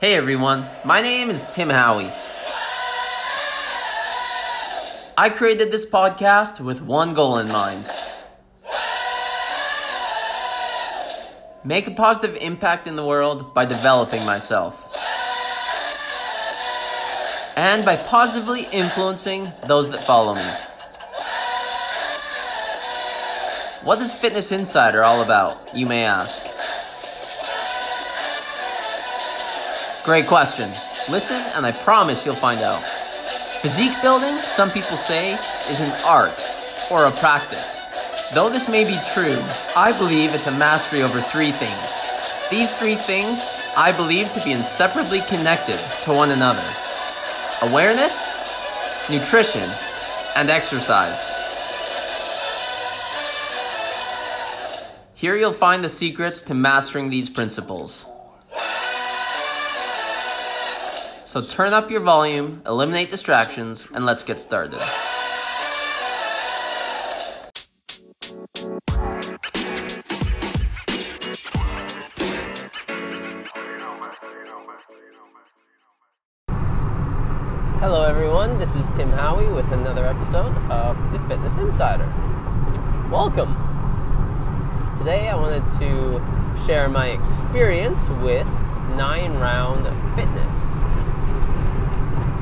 Hey everyone, my name is Tim Howie. I created this podcast with one goal in mind make a positive impact in the world by developing myself. And by positively influencing those that follow me. What is Fitness Insider all about, you may ask? Great question. Listen, and I promise you'll find out. Physique building, some people say, is an art or a practice. Though this may be true, I believe it's a mastery over three things. These three things I believe to be inseparably connected to one another awareness, nutrition, and exercise. Here you'll find the secrets to mastering these principles. So turn up your volume, eliminate distractions, and let's get started. Hello, everyone. This is Tim Howie with another episode of the Fitness Insider. Welcome. Today, I wanted to share my experience with Nine Round Fitness.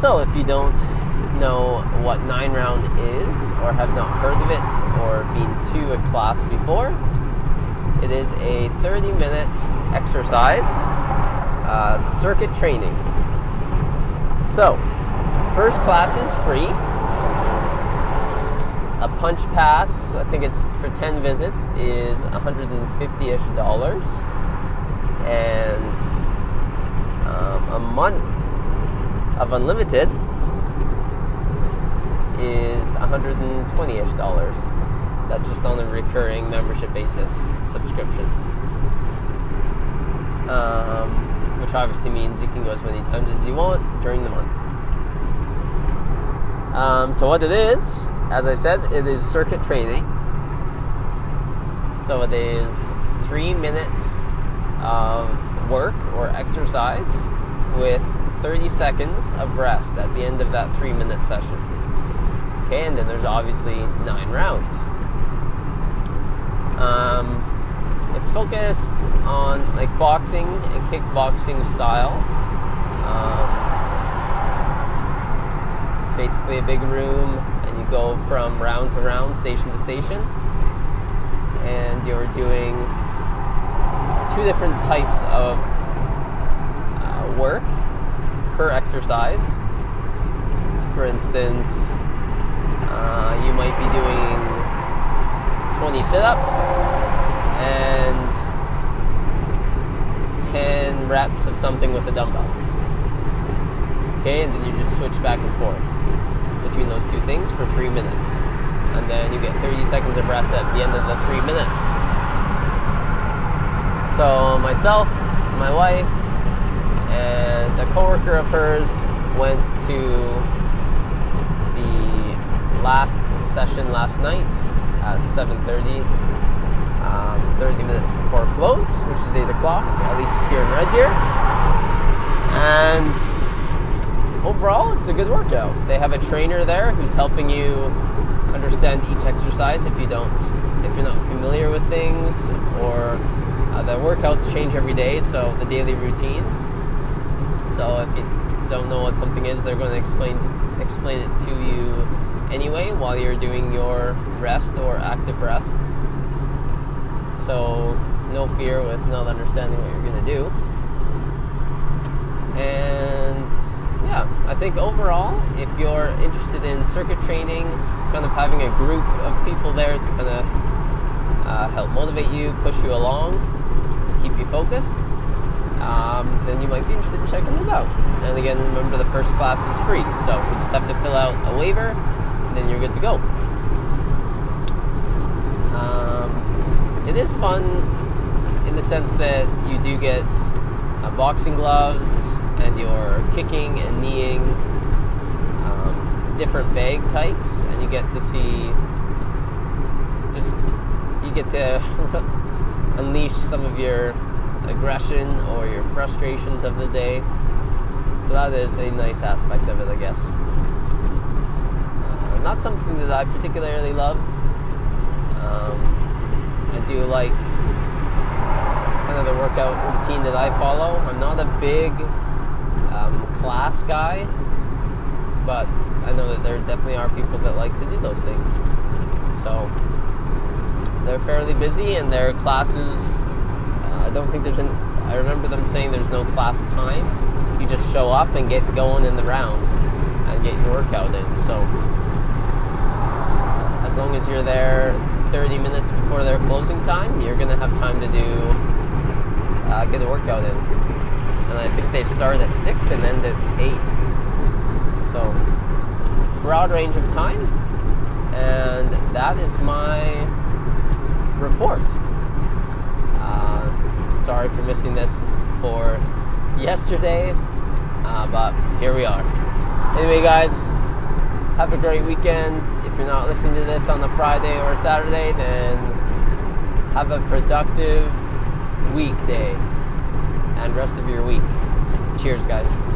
So, if you don't know what Nine Round is, or have not heard of it, or been to a class before, it is a 30 minute exercise uh, circuit training. So, first class is free. A punch pass, I think it's for 10 visits, is 150 ish dollars. And um, a month of unlimited is 120-ish dollars. That's just on a recurring membership basis subscription. Um, which obviously means you can go as many times as you want during the month. Um, so what it is, as I said, it is circuit training. So it is three minutes of work or exercise with 30 seconds of rest at the end of that three minute session. Okay, and then there's obviously nine rounds. Um, it's focused on like boxing and kickboxing style. Um, it's basically a big room, and you go from round to round, station to station, and you're doing two different types of uh, work per exercise. For instance, uh, you might be doing 20 sit ups and 10 reps of something with a dumbbell. Okay, and then you just switch back and forth between those two things for three minutes. And then you get 30 seconds of rest at the end of the three minutes. So, myself, my wife, and a coworker of hers went to the last session last night at 7.30 um, 30 minutes before close which is 8 o'clock at least here in red deer. And overall it's a good workout. They have a trainer there who's helping you understand each exercise if you don't if you're not familiar with things or uh, the workouts change every day so the daily routine so if you don't know what something is, they're going to explain explain it to you anyway while you're doing your rest or active rest. So no fear with not understanding what you're going to do. And yeah, I think overall, if you're interested in circuit training, kind of having a group of people there to kind of uh, help motivate you, push you along, keep you focused, um, then you might be interested in checking it out. And again, remember the first class is free, so you just have to fill out a waiver, and then you're good to go. Um, it is fun in the sense that you do get uh, boxing gloves, and you're kicking and kneeing um, different bag types, and you get to see just you get to unleash some of your aggression or your frustrations of the day. So that is a nice aspect of it, I guess. Uh, not something that I particularly love. Um, I do like kind of the workout routine that I follow. I'm not a big um, class guy, but I know that there definitely are people that like to do those things. So they're fairly busy, and their classes. I don't think there's an. I remember them saying there's no class times. You just show up and get going in the round and get your workout in. So as long as you're there 30 minutes before their closing time, you're gonna have time to do uh, get a workout in. And I think they start at six and end at eight. So broad range of time, and that is my report. Sorry for missing this for yesterday, uh, but here we are. Anyway, guys, have a great weekend. If you're not listening to this on a Friday or a Saturday, then have a productive weekday and rest of your week. Cheers, guys.